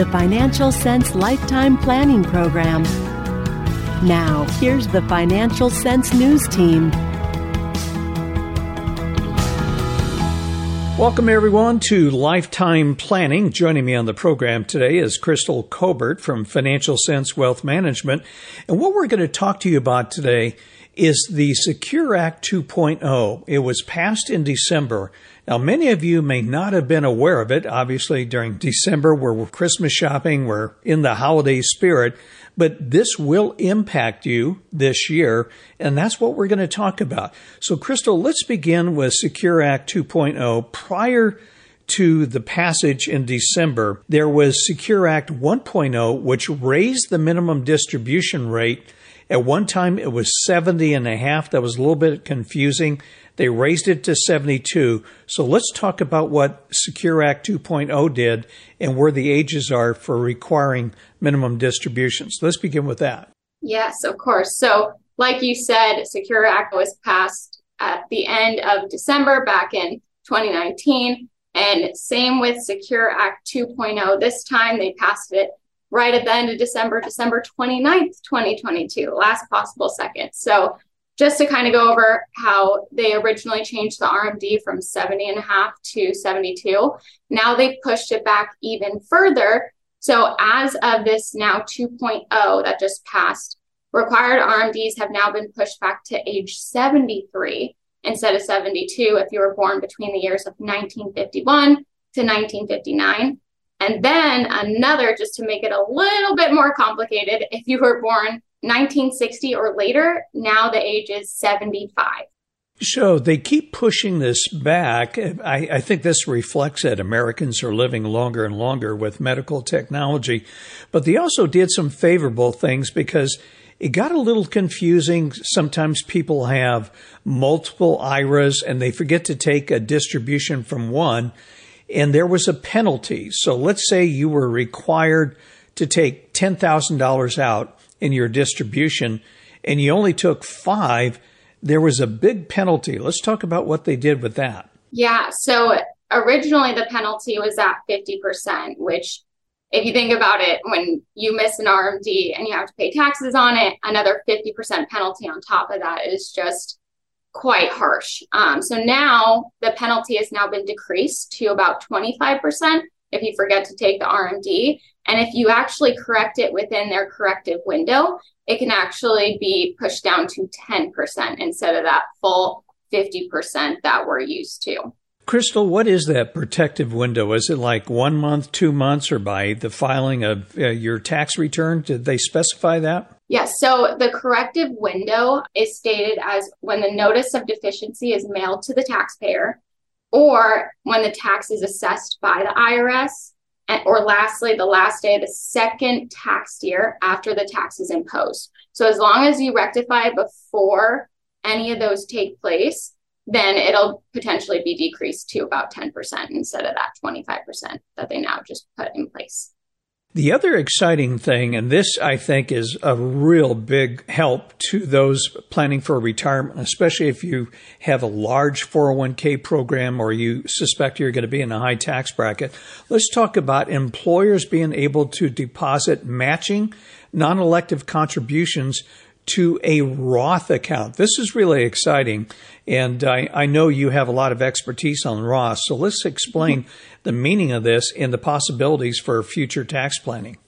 the Financial Sense Lifetime Planning Program. Now, here's the Financial Sense News Team. Welcome, everyone, to Lifetime Planning. Joining me on the program today is Crystal Colbert from Financial Sense Wealth Management. And what we're going to talk to you about today is the Secure Act 2.0. It was passed in December. Now, many of you may not have been aware of it. Obviously, during December, we're Christmas shopping, we're in the holiday spirit, but this will impact you this year, and that's what we're going to talk about. So, Crystal, let's begin with Secure Act 2.0. Prior to the passage in December, there was Secure Act 1.0, which raised the minimum distribution rate. At one time, it was 70 and a half. That was a little bit confusing. They raised it to 72. So let's talk about what Secure Act 2.0 did and where the ages are for requiring minimum distributions. Let's begin with that. Yes, of course. So, like you said, Secure Act was passed at the end of December back in 2019. And same with Secure Act 2.0. This time they passed it right at the end of December, December 29th, 2022, last possible second. So just to kind of go over how they originally changed the RMD from 70 and a half to 72. Now they've pushed it back even further. So as of this now 2.0 that just passed, required RMDs have now been pushed back to age 73 instead of 72 if you were born between the years of 1951 to 1959. And then another, just to make it a little bit more complicated, if you were born 1960 or later, now the age is 75. So they keep pushing this back. I, I, think this reflects that Americans are living longer and longer with medical technology. But they also did some favorable things because it got a little confusing. Sometimes people have multiple IRAs and they forget to take a distribution from one. And there was a penalty. So let's say you were required to take $10,000 out in your distribution and you only took five, there was a big penalty. Let's talk about what they did with that. Yeah. So originally the penalty was at 50%, which if you think about it, when you miss an RMD and you have to pay taxes on it, another 50% penalty on top of that is just quite harsh. Um, so now the penalty has now been decreased to about 25% if you forget to take the RMD. And if you actually correct it within their corrective window, it can actually be pushed down to 10% instead of that full 50% that we're used to. Crystal, what is that protective window? Is it like one month, two months, or by the filing of uh, your tax return? Did they specify that? Yes. So the corrective window is stated as when the notice of deficiency is mailed to the taxpayer or when the tax is assessed by the IRS, and, or lastly, the last day of the second tax year after the tax is imposed. So as long as you rectify before any of those take place, then it'll potentially be decreased to about 10% instead of that 25% that they now just put in place. The other exciting thing, and this I think is a real big help to those planning for retirement, especially if you have a large 401k program or you suspect you're going to be in a high tax bracket. Let's talk about employers being able to deposit matching non elective contributions to a Roth account. This is really exciting. And I, I know you have a lot of expertise on Roth. So let's explain the meaning of this and the possibilities for future tax planning.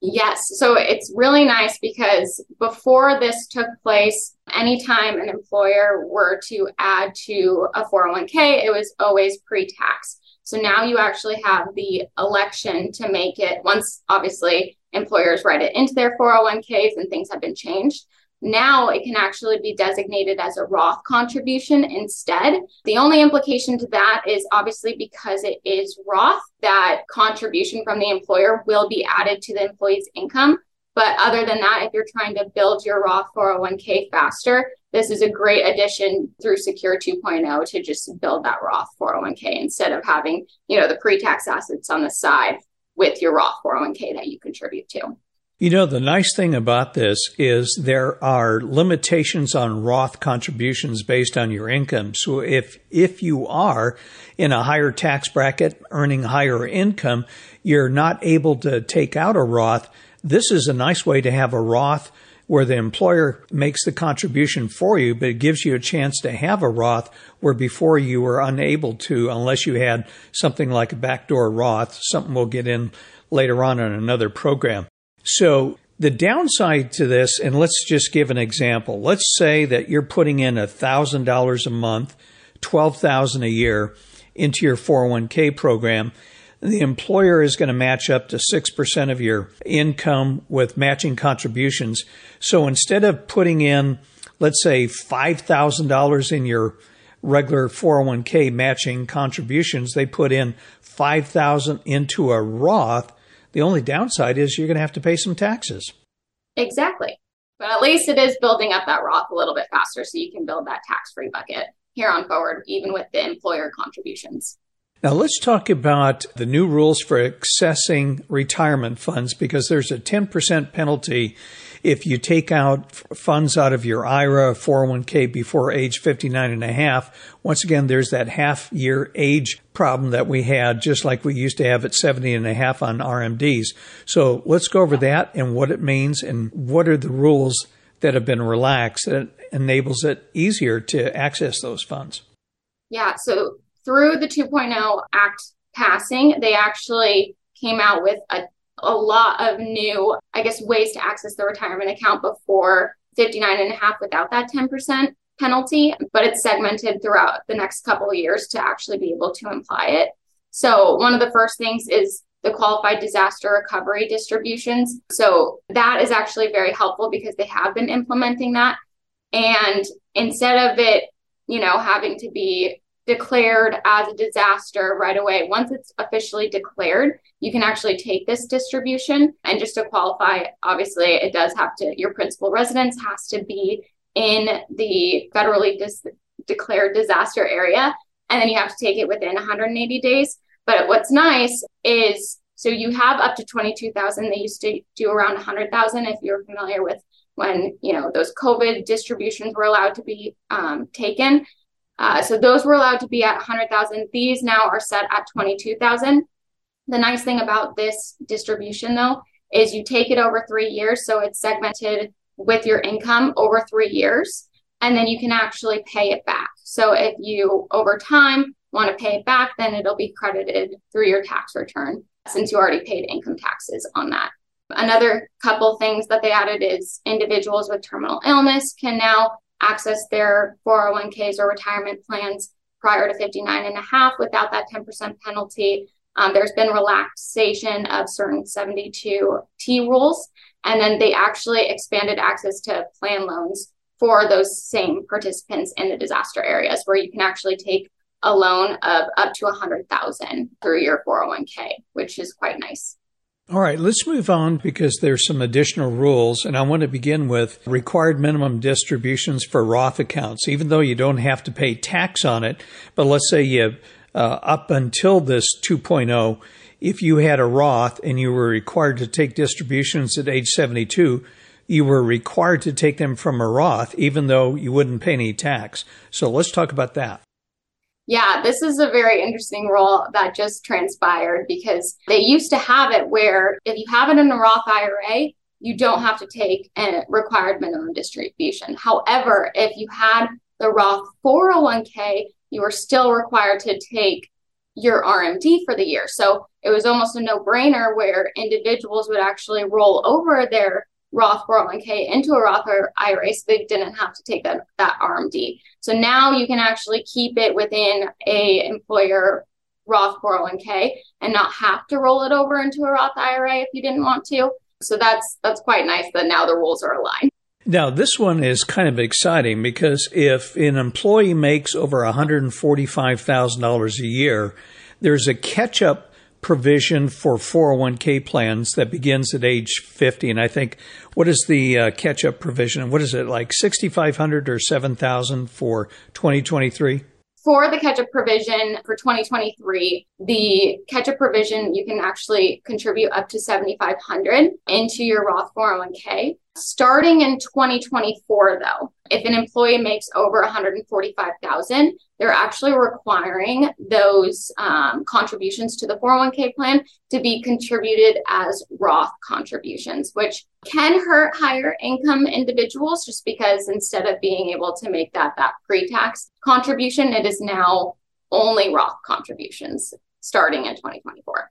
Yes. So it's really nice because before this took place, anytime an employer were to add to a 401k, it was always pre tax. So now you actually have the election to make it once obviously employers write it into their 401ks and things have been changed. Now it can actually be designated as a Roth contribution instead. The only implication to that is obviously because it is Roth, that contribution from the employer will be added to the employee's income. But other than that, if you're trying to build your Roth 401k faster, this is a great addition through Secure 2.0 to just build that Roth 401k instead of having, you know, the pre-tax assets on the side with your Roth 401k that you contribute to. You know, the nice thing about this is there are limitations on Roth contributions based on your income. So if, if you are in a higher tax bracket, earning higher income, you're not able to take out a Roth. This is a nice way to have a Roth where the employer makes the contribution for you, but it gives you a chance to have a Roth where before you were unable to unless you had something like a backdoor Roth, something we'll get in later on in another program. So the downside to this, and let's just give an example. Let's say that you're putting in $1,000 a month, 12000 a year into your 401k program. The employer is going to match up to 6% of your income with matching contributions. So instead of putting in, let's say, $5,000 in your regular 401k matching contributions, they put in 5000 into a Roth the only downside is you're going to have to pay some taxes. Exactly. But at least it is building up that Roth a little bit faster so you can build that tax free bucket here on forward, even with the employer contributions. Now, let's talk about the new rules for accessing retirement funds because there's a 10% penalty if you take out funds out of your IRA 401k before age 59 and a half. Once again, there's that half year age problem that we had, just like we used to have at 70 and a half on RMDs. So let's go over that and what it means and what are the rules that have been relaxed that enables it easier to access those funds. Yeah. So through the 2.0 Act passing, they actually came out with a, a lot of new, I guess, ways to access the retirement account before 59 and a half without that 10% penalty, but it's segmented throughout the next couple of years to actually be able to imply it. So one of the first things is the qualified disaster recovery distributions. So that is actually very helpful because they have been implementing that. And instead of it, you know, having to be declared as a disaster right away. Once it's officially declared, you can actually take this distribution. And just to qualify, obviously, it does have to, your principal residence has to be in the federally dis- declared disaster area. And then you have to take it within 180 days. But what's nice is so you have up to 22,000. They used to do around 100,000 if you're familiar with when, you know, those COVID distributions were allowed to be um, taken. Uh, so those were allowed to be at 100,000. These now are set at 22,000. The nice thing about this distribution though is you take it over three years. So it's segmented with your income over three years, and then you can actually pay it back. So if you over time want to pay it back, then it'll be credited through your tax return since you already paid income taxes on that. Another couple things that they added is individuals with terminal illness can now access their 401ks or retirement plans prior to 59 and a half without that 10% penalty. Um, there's been relaxation of certain 72T rules, and then they actually expanded access to plan loans for those same participants in the disaster areas where you can actually take a loan of up to 100,000 through your 401k, which is quite nice. All right, let's move on because there's some additional rules, and I want to begin with required minimum distributions for Roth accounts. Even though you don't have to pay tax on it, but let's say you uh, up until this 2.0, if you had a Roth and you were required to take distributions at age 72, you were required to take them from a Roth, even though you wouldn't pay any tax. So let's talk about that. Yeah, this is a very interesting rule that just transpired because they used to have it where if you have it in a Roth IRA, you don't have to take a required minimum distribution. However, if you had the Roth 401k, you were still required to take your RMD for the year. So it was almost a no brainer where individuals would actually roll over their Roth 401k into a Roth IRA so they didn't have to take that, that RMD. So now you can actually keep it within a employer Roth 401k and not have to roll it over into a Roth IRA if you didn't want to. So that's that's quite nice that now the rules are aligned. Now, this one is kind of exciting because if an employee makes over $145,000 a year, there's a catch up provision for 401k plans that begins at age 50 and i think what is the uh, catch up provision? And what is it like 6500 or 7000 for 2023 for the catch up provision for 2023, the catch up provision, you can actually contribute up to 7,500 into your Roth 401k. Starting in 2024, though, if an employee makes over 145,000, they're actually requiring those um, contributions to the 401k plan to be contributed as Roth contributions, which can hurt higher income individuals just because instead of being able to make that that pre-tax contribution, it is now only Roth contributions starting in 2024.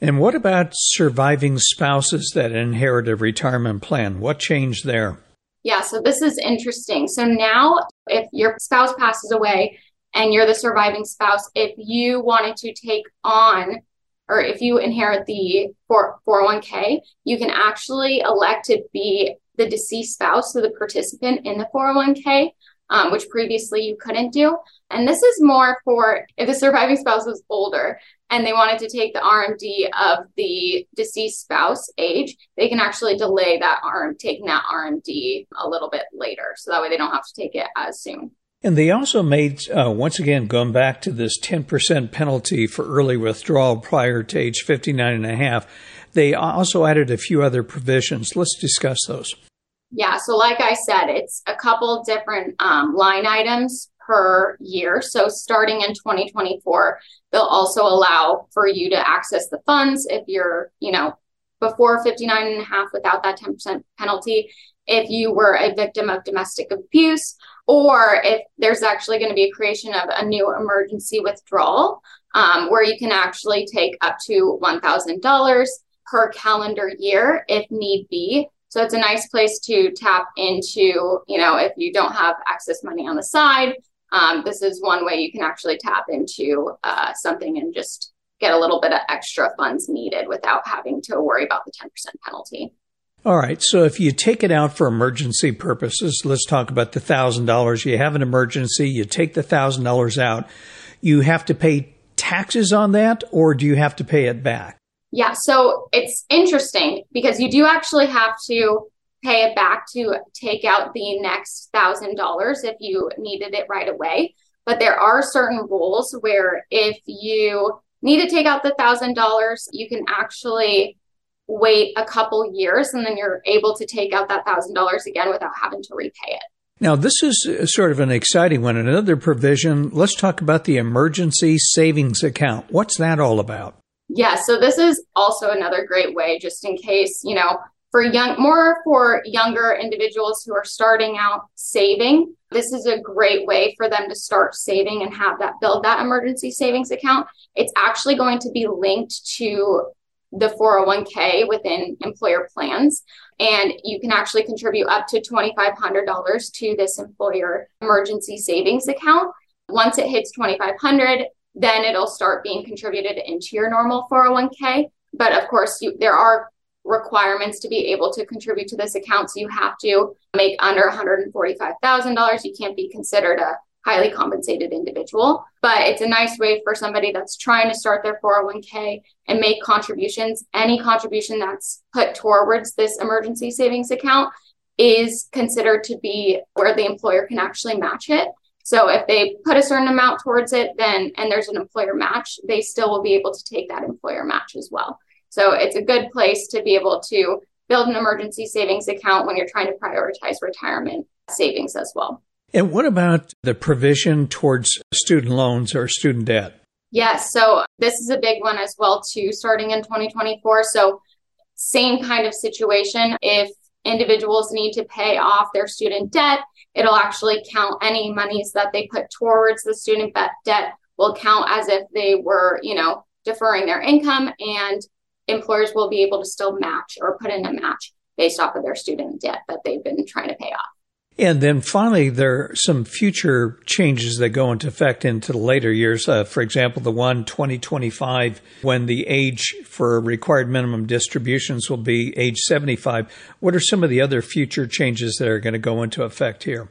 And what about surviving spouses that inherit a retirement plan? What changed there? Yeah, so this is interesting. So now, if your spouse passes away and you're the surviving spouse, if you wanted to take on or if you inherit the 401k, you can actually elect to be the deceased spouse, so the participant in the 401k, um, which previously you couldn't do. And this is more for if the surviving spouse was older and they wanted to take the RMD of the deceased spouse age, they can actually delay that RM taking that RMD a little bit later. So that way they don't have to take it as soon. And they also made, uh, once again, going back to this 10% penalty for early withdrawal prior to age 59 and a half, they also added a few other provisions. Let's discuss those. Yeah, so like I said, it's a couple different um, line items per year. So starting in 2024, they'll also allow for you to access the funds if you're, you know, before 59 and a half without that 10% penalty. If you were a victim of domestic abuse, or if there's actually going to be a creation of a new emergency withdrawal um, where you can actually take up to $1,000 per calendar year if need be. So it's a nice place to tap into, you know, if you don't have excess money on the side, um, this is one way you can actually tap into uh, something and just get a little bit of extra funds needed without having to worry about the 10% penalty. All right. So if you take it out for emergency purposes, let's talk about the thousand dollars. You have an emergency, you take the thousand dollars out. You have to pay taxes on that or do you have to pay it back? Yeah. So it's interesting because you do actually have to pay it back to take out the next thousand dollars if you needed it right away. But there are certain rules where if you need to take out the thousand dollars, you can actually wait a couple years and then you're able to take out that thousand dollars again without having to repay it. Now, this is sort of an exciting one. Another provision, let's talk about the emergency savings account. What's that all about? Yeah, so this is also another great way, just in case, you know, for young, more for younger individuals who are starting out saving. This is a great way for them to start saving and have that build that emergency savings account. It's actually going to be linked to the 401k within employer plans. And you can actually contribute up to $2,500 to this employer emergency savings account. Once it hits 2,500, then it'll start being contributed into your normal 401k. But of course, you, there are requirements to be able to contribute to this account. So you have to make under $145,000. You can't be considered a highly compensated individual. But it's a nice way for somebody that's trying to start their 401k and make contributions. Any contribution that's put towards this emergency savings account is considered to be where the employer can actually match it. So if they put a certain amount towards it, then and there's an employer match, they still will be able to take that employer match as well. So it's a good place to be able to build an emergency savings account when you're trying to prioritize retirement savings as well. And what about the provision towards student loans or student debt? Yes, so this is a big one as well too starting in 2024. So same kind of situation if individuals need to pay off their student debt, it'll actually count any monies that they put towards the student debt will count as if they were, you know, deferring their income and employers will be able to still match or put in a match based off of their student debt that they've been trying to pay off. And then finally, there are some future changes that go into effect into the later years. Uh, for example, the one 2025, when the age for required minimum distributions will be age 75. What are some of the other future changes that are going to go into effect here?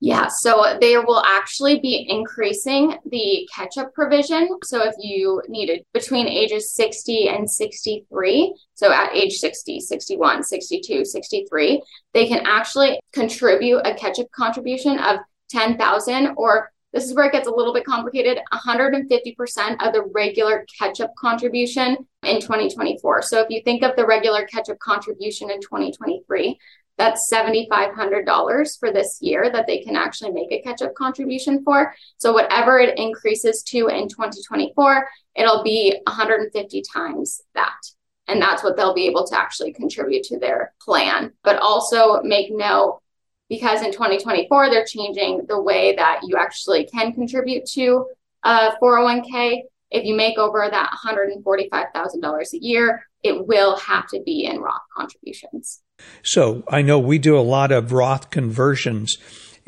Yeah, so they will actually be increasing the catch up provision. So if you needed between ages 60 and 63, so at age 60, 61, 62, 63, they can actually contribute a catch up contribution of 10,000 or this is where it gets a little bit complicated 150% of the regular catch up contribution in 2024. So if you think of the regular catch up contribution in 2023, that's $7,500 for this year that they can actually make a catch up contribution for. So, whatever it increases to in 2024, it'll be 150 times that. And that's what they'll be able to actually contribute to their plan. But also make note because in 2024, they're changing the way that you actually can contribute to uh, a 401k. If you make over that $145,000 a year, it will have to be in Roth contributions. So I know we do a lot of Roth conversions.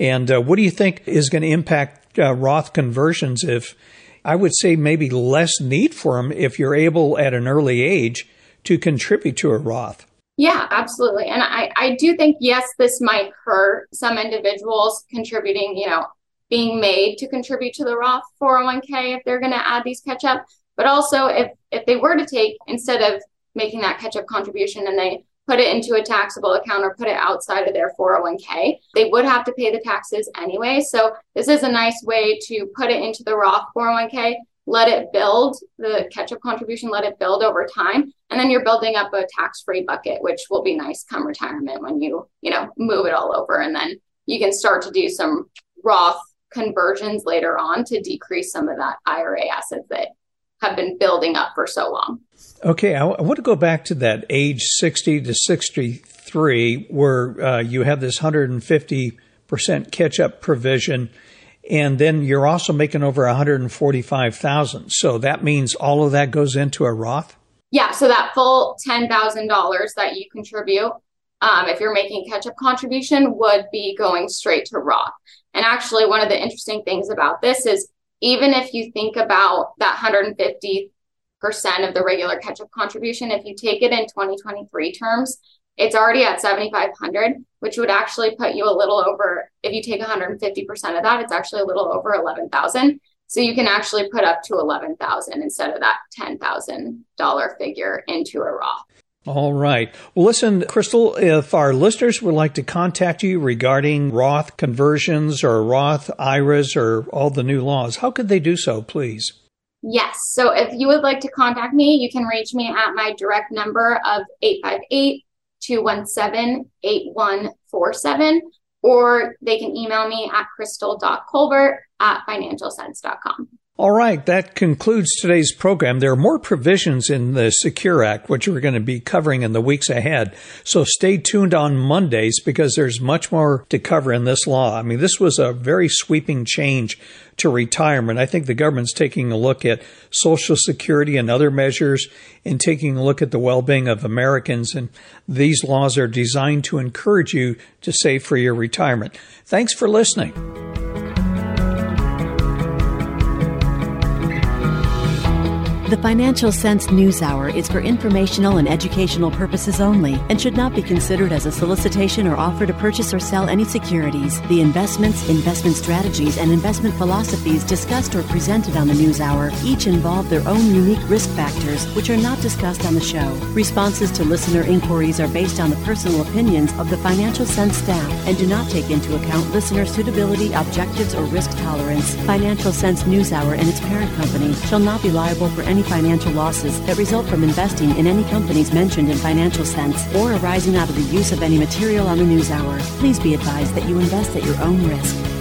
And uh, what do you think is going to impact uh, Roth conversions if I would say maybe less need for them if you're able at an early age to contribute to a Roth? Yeah, absolutely. And I, I do think, yes, this might hurt some individuals contributing, you know, being made to contribute to the Roth 401k if they're going to add these catch up. But also, if, if they were to take, instead of making that catch up contribution and they put it into a taxable account or put it outside of their 401k, they would have to pay the taxes anyway. So, this is a nice way to put it into the Roth 401k let it build the catch up contribution, let it build over time. And then you're building up a tax free bucket, which will be nice come retirement when you, you know, move it all over. And then you can start to do some Roth conversions later on to decrease some of that IRA assets that have been building up for so long. Okay, I, w- I want to go back to that age 60 to 63 where uh, you have this 150% catch up provision and then you're also making over 145,000. So that means all of that goes into a Roth? Yeah, so that full $10,000 that you contribute um, if you're making catch up contribution would be going straight to Roth. And actually one of the interesting things about this is even if you think about that 150% of the regular catch up contribution, if you take it in 2023 terms, it's already at 7,500, which would actually put you a little over, if you take 150% of that, it's actually a little over 11,000. So you can actually put up to 11,000 instead of that $10,000 figure into a Roth. All right. Well, listen, Crystal, if our listeners would like to contact you regarding Roth conversions or Roth IRAs or all the new laws, how could they do so, please? Yes. So if you would like to contact me, you can reach me at my direct number of 858 217 8147, or they can email me at crystal.colbert at financialsense.com. All right, that concludes today's program. There are more provisions in the Secure Act, which we're going to be covering in the weeks ahead. So stay tuned on Mondays because there's much more to cover in this law. I mean, this was a very sweeping change to retirement. I think the government's taking a look at Social Security and other measures and taking a look at the well being of Americans. And these laws are designed to encourage you to save for your retirement. Thanks for listening. The Financial Sense News Hour is for informational and educational purposes only and should not be considered as a solicitation or offer to purchase or sell any securities. The investments, investment strategies, and investment philosophies discussed or presented on the News Hour each involve their own unique risk factors, which are not discussed on the show. Responses to listener inquiries are based on the personal opinions of the Financial Sense staff and do not take into account listener suitability, objectives, or risk tolerance. Financial Sense News Hour and its parent company shall not be liable for any any financial losses that result from investing in any companies mentioned in Financial Sense or arising out of the use of any material on the news hour. Please be advised that you invest at your own risk.